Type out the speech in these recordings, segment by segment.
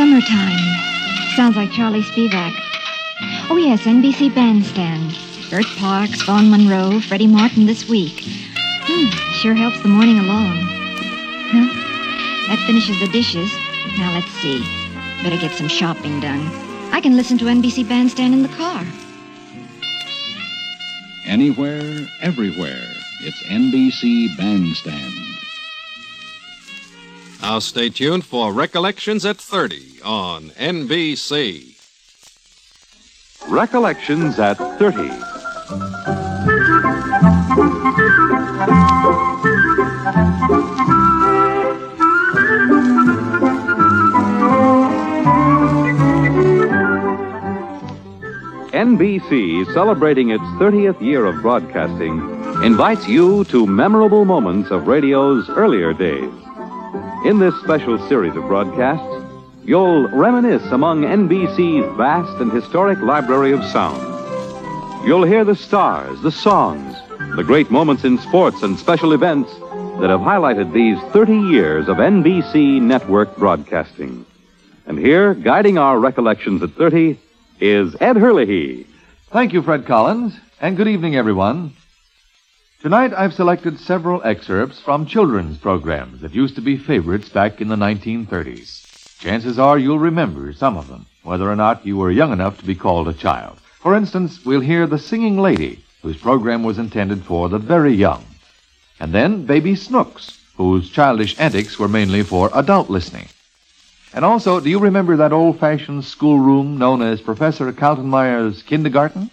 Summertime. Sounds like Charlie Spivak. Oh, yes, NBC Bandstand. Bert Parks, Vaughn Monroe, Freddie Martin this week. Hmm, sure helps the morning along. Well, that finishes the dishes. Now, let's see. Better get some shopping done. I can listen to NBC Bandstand in the car. Anywhere, everywhere. It's NBC Bandstand. Now stay tuned for Recollections at 30 on NBC. Recollections at 30. NBC, celebrating its 30th year of broadcasting, invites you to memorable moments of radio's earlier days. In this special series of broadcasts, you'll reminisce among NBC's vast and historic library of sound. You'll hear the stars, the songs, the great moments in sports and special events that have highlighted these 30 years of NBC network broadcasting. And here, guiding our recollections at 30, is Ed Hurley. Thank you, Fred Collins, and good evening, everyone. Tonight I've selected several excerpts from children's programs that used to be favorites back in the 1930s. Chances are you'll remember some of them, whether or not you were young enough to be called a child. For instance, we'll hear The Singing Lady, whose program was intended for the very young. And then Baby Snooks, whose childish antics were mainly for adult listening. And also, do you remember that old-fashioned schoolroom known as Professor Kaltenmeyer's kindergarten?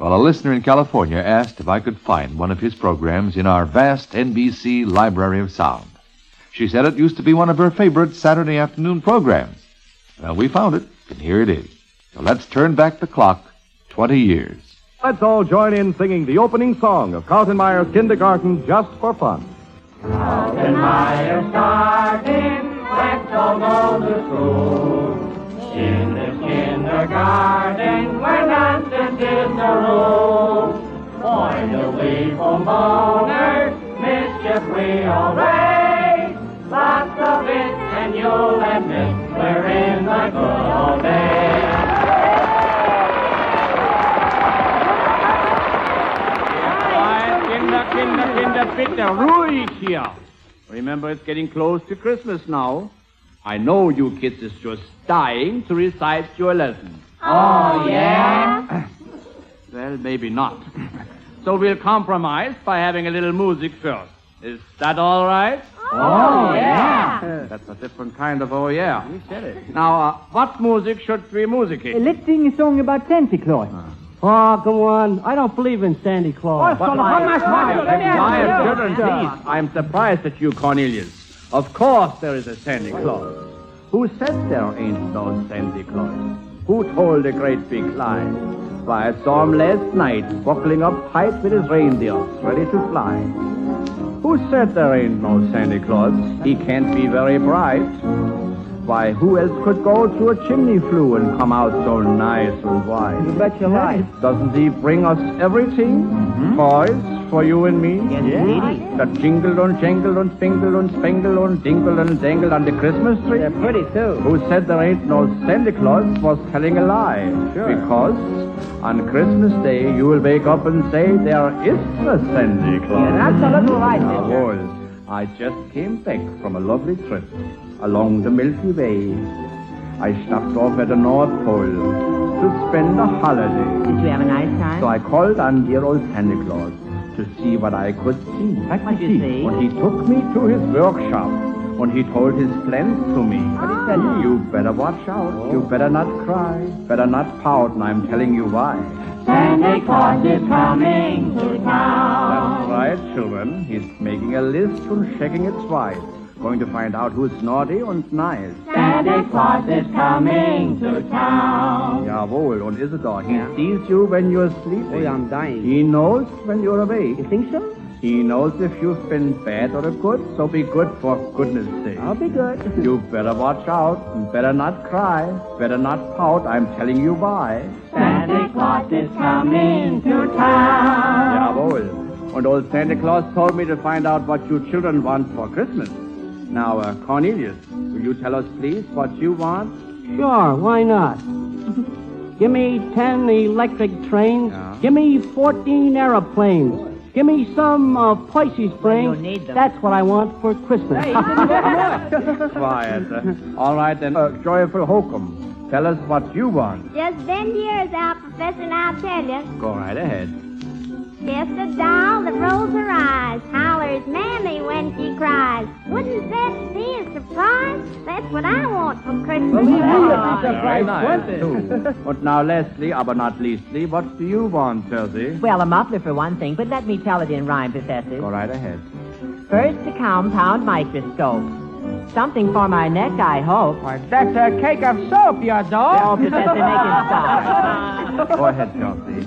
Well, a listener in California asked if I could find one of his programs in our vast NBC library of sound. She said it used to be one of her favorite Saturday afternoon programs. Well, we found it, and here it is. So let's turn back the clock 20 years. Let's all join in singing the opening song of Kaltenmeyer's Kindergarten just for fun. Carlton Meyer starting, let's all go to school. In this kindergarten, where nonsense is the rule. Boy, do we boners, mischief we all raise. Lots of it, and you'll admit we're in the good old days. Kinder, Kinder, bitte, ruhig hier. Remember, it's getting close to Christmas now. I know you kids is just dying to recite your lesson. Oh, yeah? Well, maybe not. So we'll compromise by having a little music first. Is that all right? Oh, yeah. That's a different kind of oh yeah. You said it. Now, uh, what music should we musicate? Let's sing a song about Santa Claus. Oh, come on. I don't believe in Santa Claus. Oh, but- Quiet, children, please. I'm surprised at you, Cornelius. Of course there is a Santa Claus. Who said there ain't no Santa Claus? Who told a great big lie? Why, I saw him last night, buckling up tight with his reindeers, ready to fly. Who said there ain't no Santa Claus? He can't be very bright. Why, who else could go through a chimney flue and come out so nice and white? You bet your life. Doesn't he bring us everything? Mm-hmm. Toys for you and me? Yes, indeedy. That jingle and jangle and spangle and spangle and dingle and dangle on the Christmas tree? They're pretty, too. Who said there ain't no Santa Claus was telling a lie. Sure. Because on Christmas Day you will wake up and say there is a Santa Claus. Yeah, that's a little right, well, I just came back from a lovely trip along the Milky Way. I stopped off at the North Pole to spend a holiday. Did you have a nice time? So I called on dear old Santa Claus to see what I could see. What'd you see? When he took me to his workshop, when he told his plans to me. What'd he tell you? You better watch out. You oh. better not cry. Better not pout, and I'm telling you why. Santa Claus is coming to town. That's right, children. He's making a list and checking it twice. Going to find out who's naughty and nice. Santa Claus is coming to town. Jawohl, und Isidor, he sees you when you're sleeping. Oh, I'm dying. He knows when you're awake. You think so? He knows if you've been bad or good, so be good for goodness sake. I'll be good. You better watch out, better not cry, better not pout, I'm telling you why. Santa Claus is coming to town. Jawohl. And old Santa Claus told me to find out what you children want for Christmas. Now, uh, Cornelius, will you tell us, please, what you want? Sure, why not? Give me 10 electric trains. Yeah. Give me 14 aeroplanes. Give me some uh, Pisces springs. You need them. That's what I want for Christmas. Quiet. uh, all right, then. Uh, Joyful Hokum, tell us what you want. Just bend your ears out, Professor, and I'll tell you. Go right ahead. Just a doll that rolls her eyes, hollers mammy when she cries. That's what I want for Christmas. Very nice, too. But now, Leslie, uh, but not leastly, what do you want, Chelsea? Well, a muffler for one thing, but let me tell it in rhyme, Professor. Go right ahead. First, a compound microscope. Something for my neck, I hope. Why, that's a cake of soap, you Oh, dog. Professor, make it stop. Go ahead, Chelsea.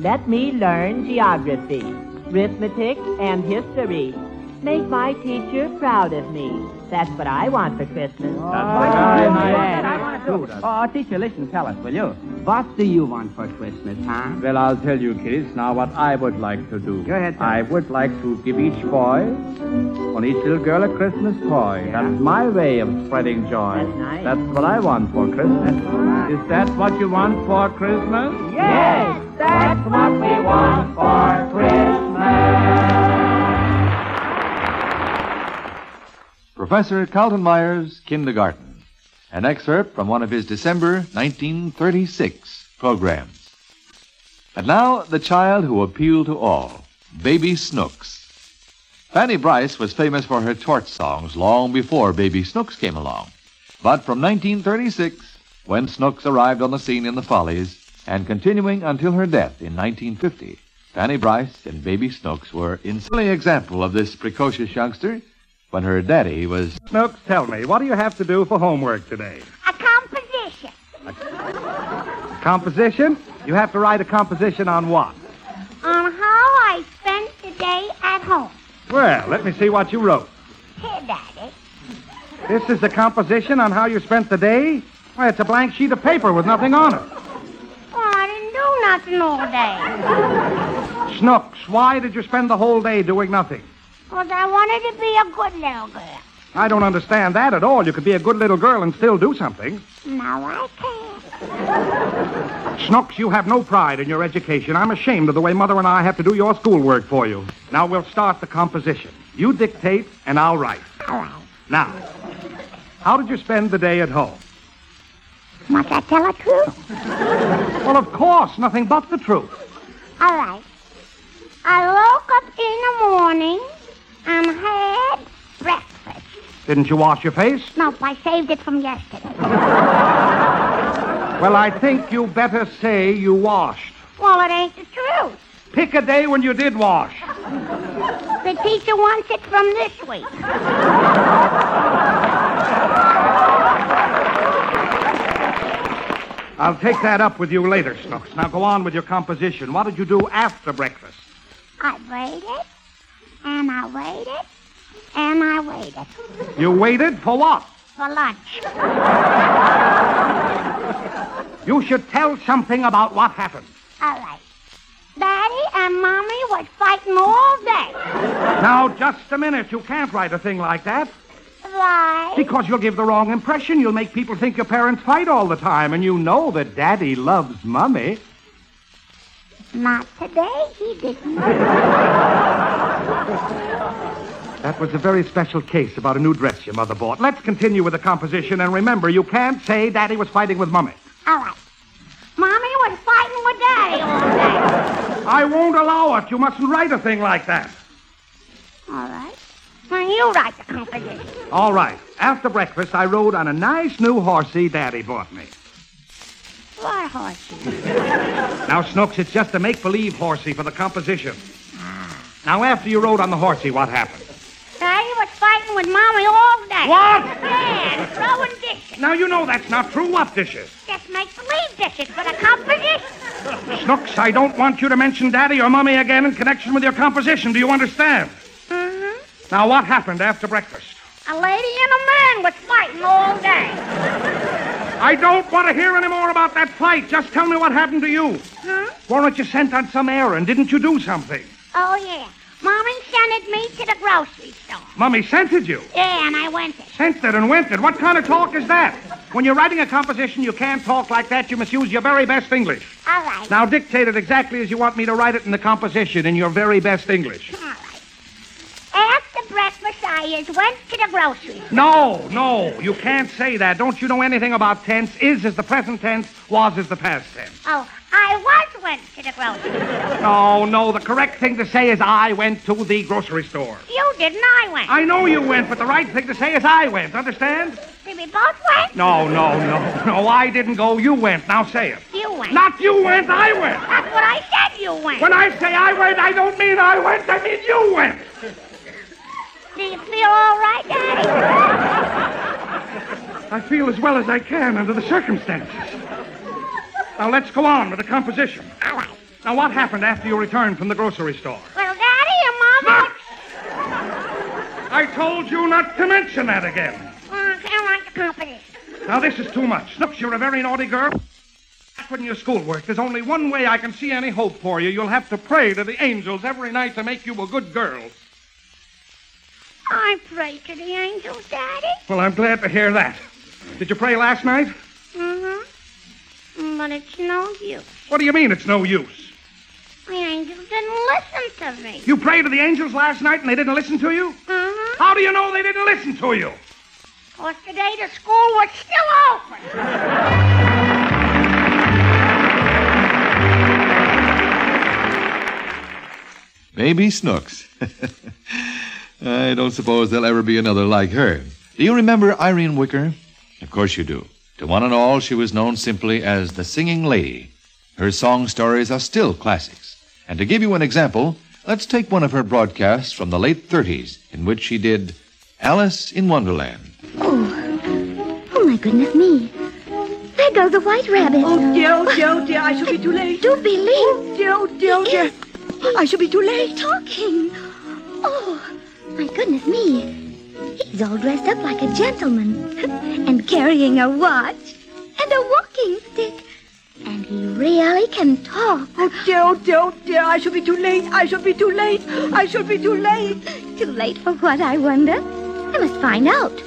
Let me learn geography, arithmetic, and history. Make my teacher proud of me. That's what I want for Christmas. Very nice. Good. Oh, teacher, listen, tell us, will you? What do you want for Christmas, huh? Well, I'll tell you, kids, now what I would like to do. Go ahead, tell I would like to give each boy, on each little girl, a Christmas toy. That's my way of spreading joy. That's nice. That's what I want for Christmas. Ah. Is that what you want for Christmas? Yes, that's what we want for Christmas. Professor Kaltenmeyer's, Kindergarten. An excerpt from one of his December 1936 programs. And now, the child who appealed to all, Baby Snooks. Fanny Brice was famous for her torch songs long before Baby Snooks came along. But from 1936, when Snooks arrived on the scene in the Follies, and continuing until her death in 1950, Fanny Brice and Baby Snooks were an silly example of this precocious youngster when her daddy was Snooks, tell me, what do you have to do for homework today? A composition. A composition? You have to write a composition on what? On how I spent the day at home. Well, let me see what you wrote. Here, Daddy. This is a composition on how you spent the day? Why, it's a blank sheet of paper with nothing on it. Oh, I didn't do nothing all day. Snooks, why did you spend the whole day doing nothing? Because I wanted to be a good little girl. I don't understand that at all. You could be a good little girl and still do something. Now I can't. Snooks, you have no pride in your education. I'm ashamed of the way Mother and I have to do your schoolwork for you. Now we'll start the composition. You dictate, and I'll write. All right. Now, how did you spend the day at home? Must I tell the truth? Well, of course, nothing but the truth. All right. I woke up in the morning and had breakfast. Didn't you wash your face? Nope, I saved it from yesterday. Well, I think you better say you washed. Well, it ain't the truth. Pick a day when you did wash. The teacher wants it from this week. I'll take that up with you later, Snooks. Now go on with your composition. What did you do after breakfast? I waited, and I waited, and I waited You waited for what? for lunch. You should tell something about what happened. All right. Daddy and Mommy was fighting all day. Now, just a minute. You can't write a thing like that. Why? Because you'll give the wrong impression. You'll make people think your parents fight all the time, and you know that Daddy loves Mummy. Not today, he didn't. That was a very special case about a new dress your mother bought. Let's continue with the composition, and remember, you can't say Daddy was fighting with Mummy. All right. Mommy was fighting with Daddy all day. I won't allow it. You mustn't write a thing like that. All right. Well, you write the composition. All right. After breakfast, I rode on a nice new horsey Daddy bought me. What horsey? Now, Snooks, it's just a make-believe horsey for the composition. Now, after you rode on the horsey, what happened? Was fighting with Mommy all day. What? Yeah, throwing dishes. Now, you know that's not true. What dishes? Just make-believe dishes for the composition. Snooks, I don't want you to mention Daddy or Mummy again in connection with your composition. Do you understand? Mm-hmm. Now, what happened after breakfast? A lady and a man was fighting all day. I don't want to hear any more about that fight. Just tell me what happened to you. Huh? Weren't you sent on some errand? Didn't you do something? Oh, yeah. Mommy sent me to the grocery store. Mummy scented you. Yeah, and I went there. Scented and winted. What kind of talk is that? When you're writing a composition, you can't talk like that. You must use your very best English. All right. Now dictate it exactly as you want me to write it in the composition in your very best English. All right. After breakfast, I is went to the grocery store. No, no, you can't say that. Don't you know anything about tense? Is is the present tense, was is the past tense. Oh, I was went to the grocery. No, no, the correct thing to say is I went to the grocery store. You didn't, I went. I know you went, but the right thing to say is I went. Understand? See, we both went. No, no, no, no. I didn't go. You went. Now say it. You went. Not you went. I went. That's what I said you went. When I say I went, I don't mean I went. I mean you went. Do you feel all right, Daddy? I feel as well as I can under the circumstances. Now let's go on with the composition. All right. Now what happened after you returned from the grocery store? Well, Daddy, your mama... I told you not to mention that again. Well, I write the composition. Now this is too much. Snooks, you're a very naughty girl. Put in your schoolwork. There's only one way I can see any hope for you. You'll have to pray to the angels every night to make you a good girl. I pray to the angels, Daddy. Well, I'm glad to hear that. Did you pray last night? But it's no use. What do you mean it's no use? The angels didn't listen to me. You prayed to the angels last night and they didn't listen to you? Mm-hmm. How do you know they didn't listen to you? Because today the school was still open. Baby Snooks. I don't suppose there'll ever be another like her. Do you remember Irene Wicker? Of course you do. To one and all, she was known simply as the Singing Lady. Her song stories are still classics. And to give you an example, let's take one of her broadcasts from the late 30s, in which she did Alice in Wonderland. Oh, oh my goodness me. There goes the white rabbit. Oh, dear, oh, dear, oh, dear, I shall be too late. Do be late. Oh, dear, oh, dear, oh, dear. I shall be too late. Talking. Oh, my goodness me. He's all dressed up like a gentleman and carrying a watch and a walking stick. And he really can talk. Oh, dear, oh, dear, oh, dear, I shall be too late. I shall be too late. I shall be too late. Too late for what, I wonder? I must find out.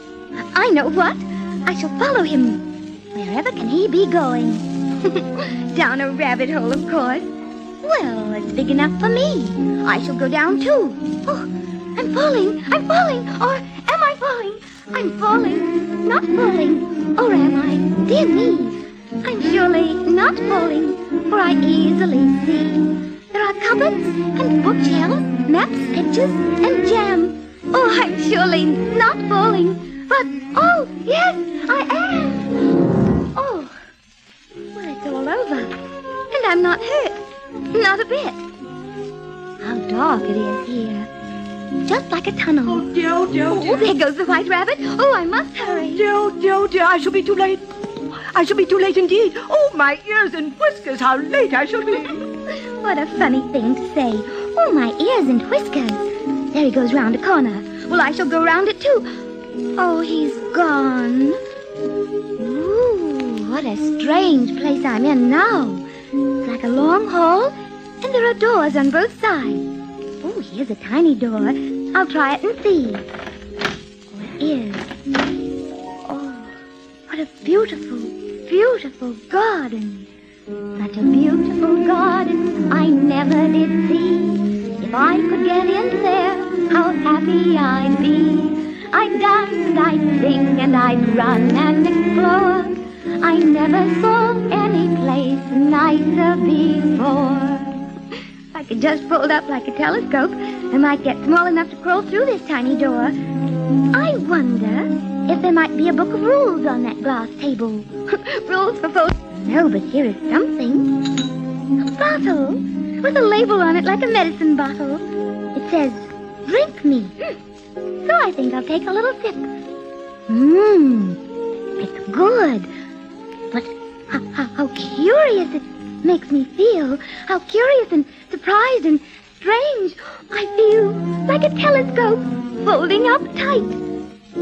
I know what. I shall follow him. Wherever can he be going? down a rabbit hole, of course. Well, it's big enough for me. I shall go down too. Oh, I'm falling. I'm falling. Or am I falling? I'm falling. Not falling. Or am I? Dear me. I'm surely not falling, for I easily see. There are cupboards and bookshelves, maps, pictures, and jam. Oh, I'm surely not falling. But, oh, yes, I am. Oh, well, it's all over. And I'm not hurt. Not a bit. How dark it is here. Just like a tunnel. Oh, dear, oh, dear, oh, dear. Oh, there goes the white rabbit. Oh, I must oh, hurry. Dear, oh, dear, oh, dear, I shall be too late. I shall be too late indeed. Oh, my ears and whiskers, how late I shall be. What a funny thing to say. Oh, my ears and whiskers. There he goes round a corner. Well, I shall go round it too. Oh, he's gone. Ooh, what a strange place I'm in now. It's like a long hall, and there are doors on both sides. Here's a tiny door. I'll try it and see. Oh, it is. Oh, what a beautiful, beautiful garden. Such a beautiful garden I never did see. If I could get in there, how happy I'd be. I'd dance and I'd sing and I'd run and explore. I never saw any place nicer before. Could just fold up like a telescope, I might get small enough to crawl through this tiny door. I wonder if there might be a book of rules on that glass table. rules for folks. No, but here is something. A bottle with a label on it like a medicine bottle. It says, drink me. Hmm. So I think I'll take a little sip. Mmm, it's good. But how, how, how curious it makes me feel. How curious and surprised and strange. I feel like a telescope folding up tight.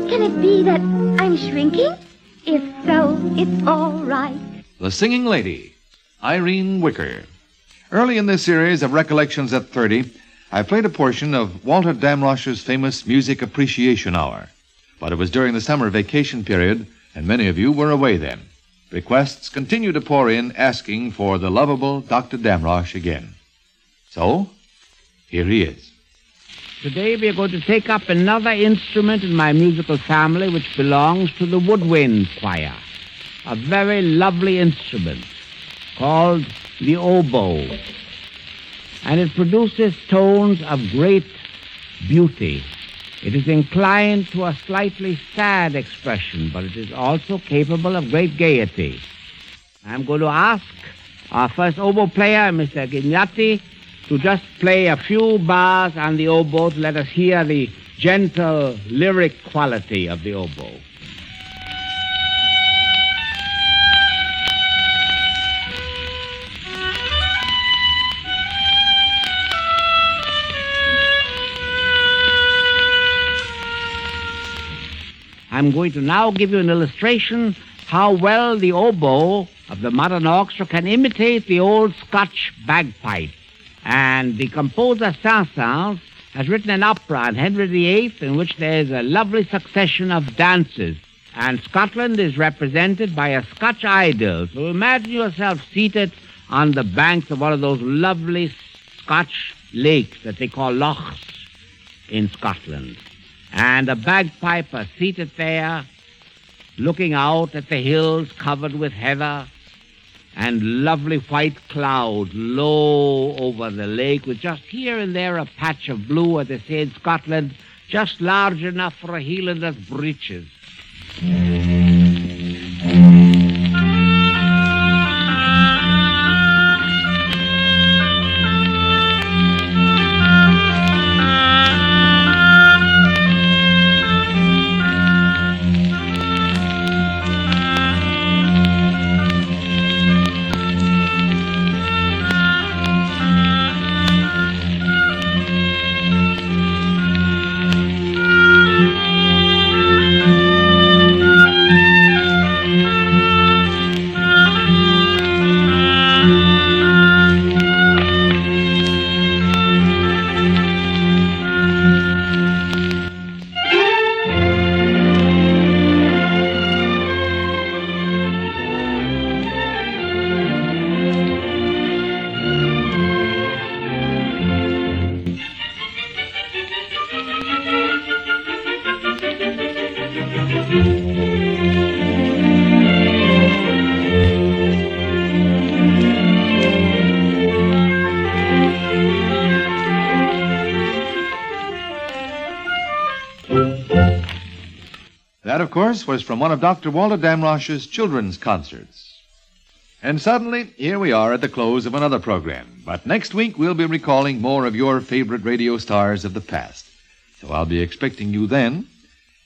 Can it be that I'm shrinking? If so, it's all right. The Singing Lady, Irene Wicker. Early in this series of Recollections at 30, I played a portion of Walter Damrosch's famous Music Appreciation Hour. But it was during the summer vacation period, and many of you were away then. Requests continue to pour in asking for the lovable Dr. Damrosch again. So, here he is. Today we are going to take up another instrument in my musical family which belongs to the woodwind choir. A very lovely instrument called the oboe. And it produces tones of great beauty. It is inclined to a slightly sad expression, but it is also capable of great gaiety. I'm going to ask our first oboe player, Mr. Gignatti, to just play a few bars on the oboe to let us hear the gentle lyric quality of the oboe. I'm going to now give you an illustration how well the oboe of the modern orchestra can imitate the old Scotch bagpipe. And the composer Saint-Saëns has written an opera on Henry VIII in which there is a lovely succession of dances. And Scotland is represented by a Scotch idyll. So imagine yourself seated on the banks of one of those lovely Scotch lakes that they call lochs in Scotland. And a bagpiper seated there, looking out at the hills covered with heather and lovely white clouds low over the lake, with just here and there a patch of blue, as they say in Scotland, just large enough for a Hielander's breeches. Of course, was from one of Dr. Walter Damrosch's children's concerts. And suddenly, here we are at the close of another program. But next week, we'll be recalling more of your favorite radio stars of the past. So I'll be expecting you then.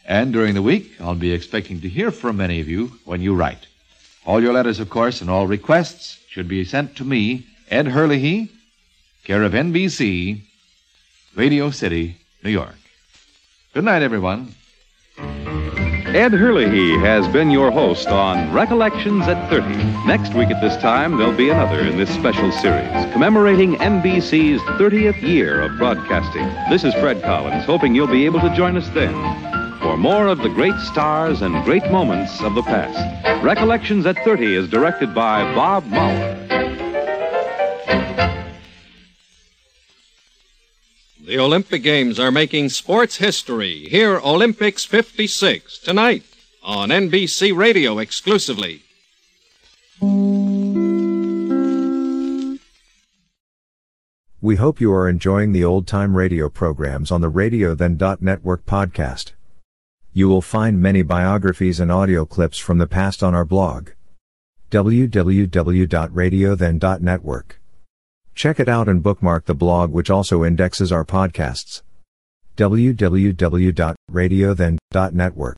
And during the week, I'll be expecting to hear from many of you when you write. All your letters, of course, and all requests should be sent to me, Ed Hurley, care of NBC, Radio City, New York. Good night, everyone. Ed Hurley has been your host on Recollections at 30. Next week at this time, there'll be another in this special series commemorating NBC's 30th year of broadcasting. This is Fred Collins, hoping you'll be able to join us then for more of the great stars and great moments of the past. Recollections at 30 is directed by Bob Mauer. The Olympic Games are making sports history. Hear Olympics 56 tonight on NBC Radio exclusively. We hope you are enjoying the old time radio programs on the Radio Then Network podcast. You will find many biographies and audio clips from the past on our blog. www.radiothen.network. Check it out and bookmark the blog which also indexes our podcasts. www.radiothen.network.